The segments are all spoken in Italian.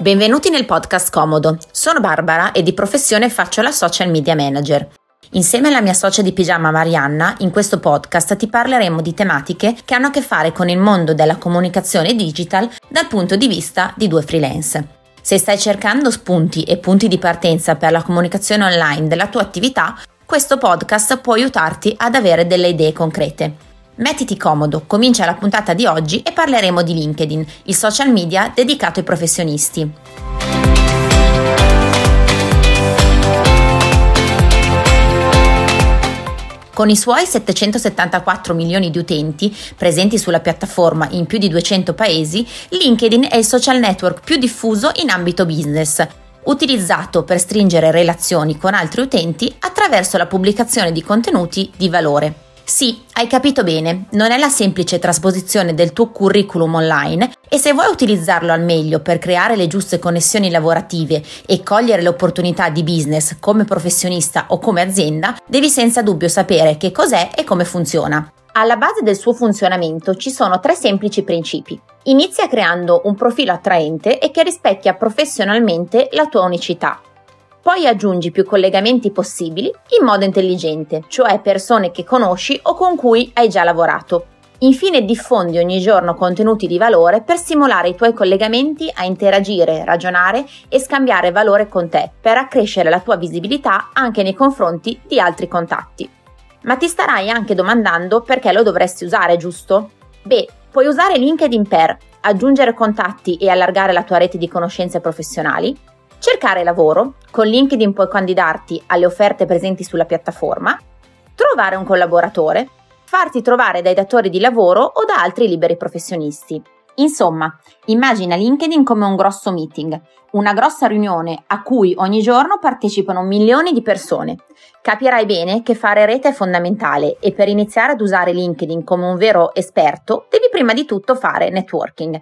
Benvenuti nel podcast Comodo. Sono Barbara e di professione faccio la social media manager. Insieme alla mia socia di pigiama Marianna, in questo podcast ti parleremo di tematiche che hanno a che fare con il mondo della comunicazione digital dal punto di vista di due freelance. Se stai cercando spunti e punti di partenza per la comunicazione online della tua attività, questo podcast può aiutarti ad avere delle idee concrete. Mettiti comodo, comincia la puntata di oggi e parleremo di LinkedIn, il social media dedicato ai professionisti. Con i suoi 774 milioni di utenti presenti sulla piattaforma in più di 200 paesi, LinkedIn è il social network più diffuso in ambito business, utilizzato per stringere relazioni con altri utenti attraverso la pubblicazione di contenuti di valore. Sì, hai capito bene, non è la semplice trasposizione del tuo curriculum online e se vuoi utilizzarlo al meglio per creare le giuste connessioni lavorative e cogliere le opportunità di business come professionista o come azienda, devi senza dubbio sapere che cos'è e come funziona. Alla base del suo funzionamento ci sono tre semplici principi. Inizia creando un profilo attraente e che rispecchia professionalmente la tua unicità. Poi aggiungi più collegamenti possibili in modo intelligente, cioè persone che conosci o con cui hai già lavorato. Infine diffondi ogni giorno contenuti di valore per stimolare i tuoi collegamenti a interagire, ragionare e scambiare valore con te per accrescere la tua visibilità anche nei confronti di altri contatti. Ma ti starai anche domandando perché lo dovresti usare, giusto? Beh, puoi usare LinkedIn per aggiungere contatti e allargare la tua rete di conoscenze professionali, cercare lavoro, con LinkedIn puoi candidarti alle offerte presenti sulla piattaforma, trovare un collaboratore, farti trovare dai datori di lavoro o da altri liberi professionisti. Insomma, immagina LinkedIn come un grosso meeting, una grossa riunione a cui ogni giorno partecipano milioni di persone. Capirai bene che fare rete è fondamentale e per iniziare ad usare LinkedIn come un vero esperto devi prima di tutto fare networking.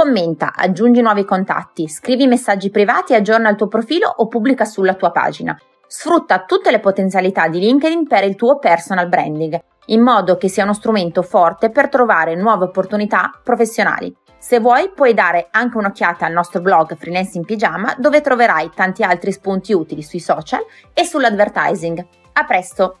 Commenta, aggiungi nuovi contatti, scrivi messaggi privati aggiorna il tuo profilo o pubblica sulla tua pagina. Sfrutta tutte le potenzialità di LinkedIn per il tuo personal branding, in modo che sia uno strumento forte per trovare nuove opportunità professionali. Se vuoi puoi dare anche un'occhiata al nostro blog Freelance in Pigiama dove troverai tanti altri spunti utili sui social e sull'advertising. A presto!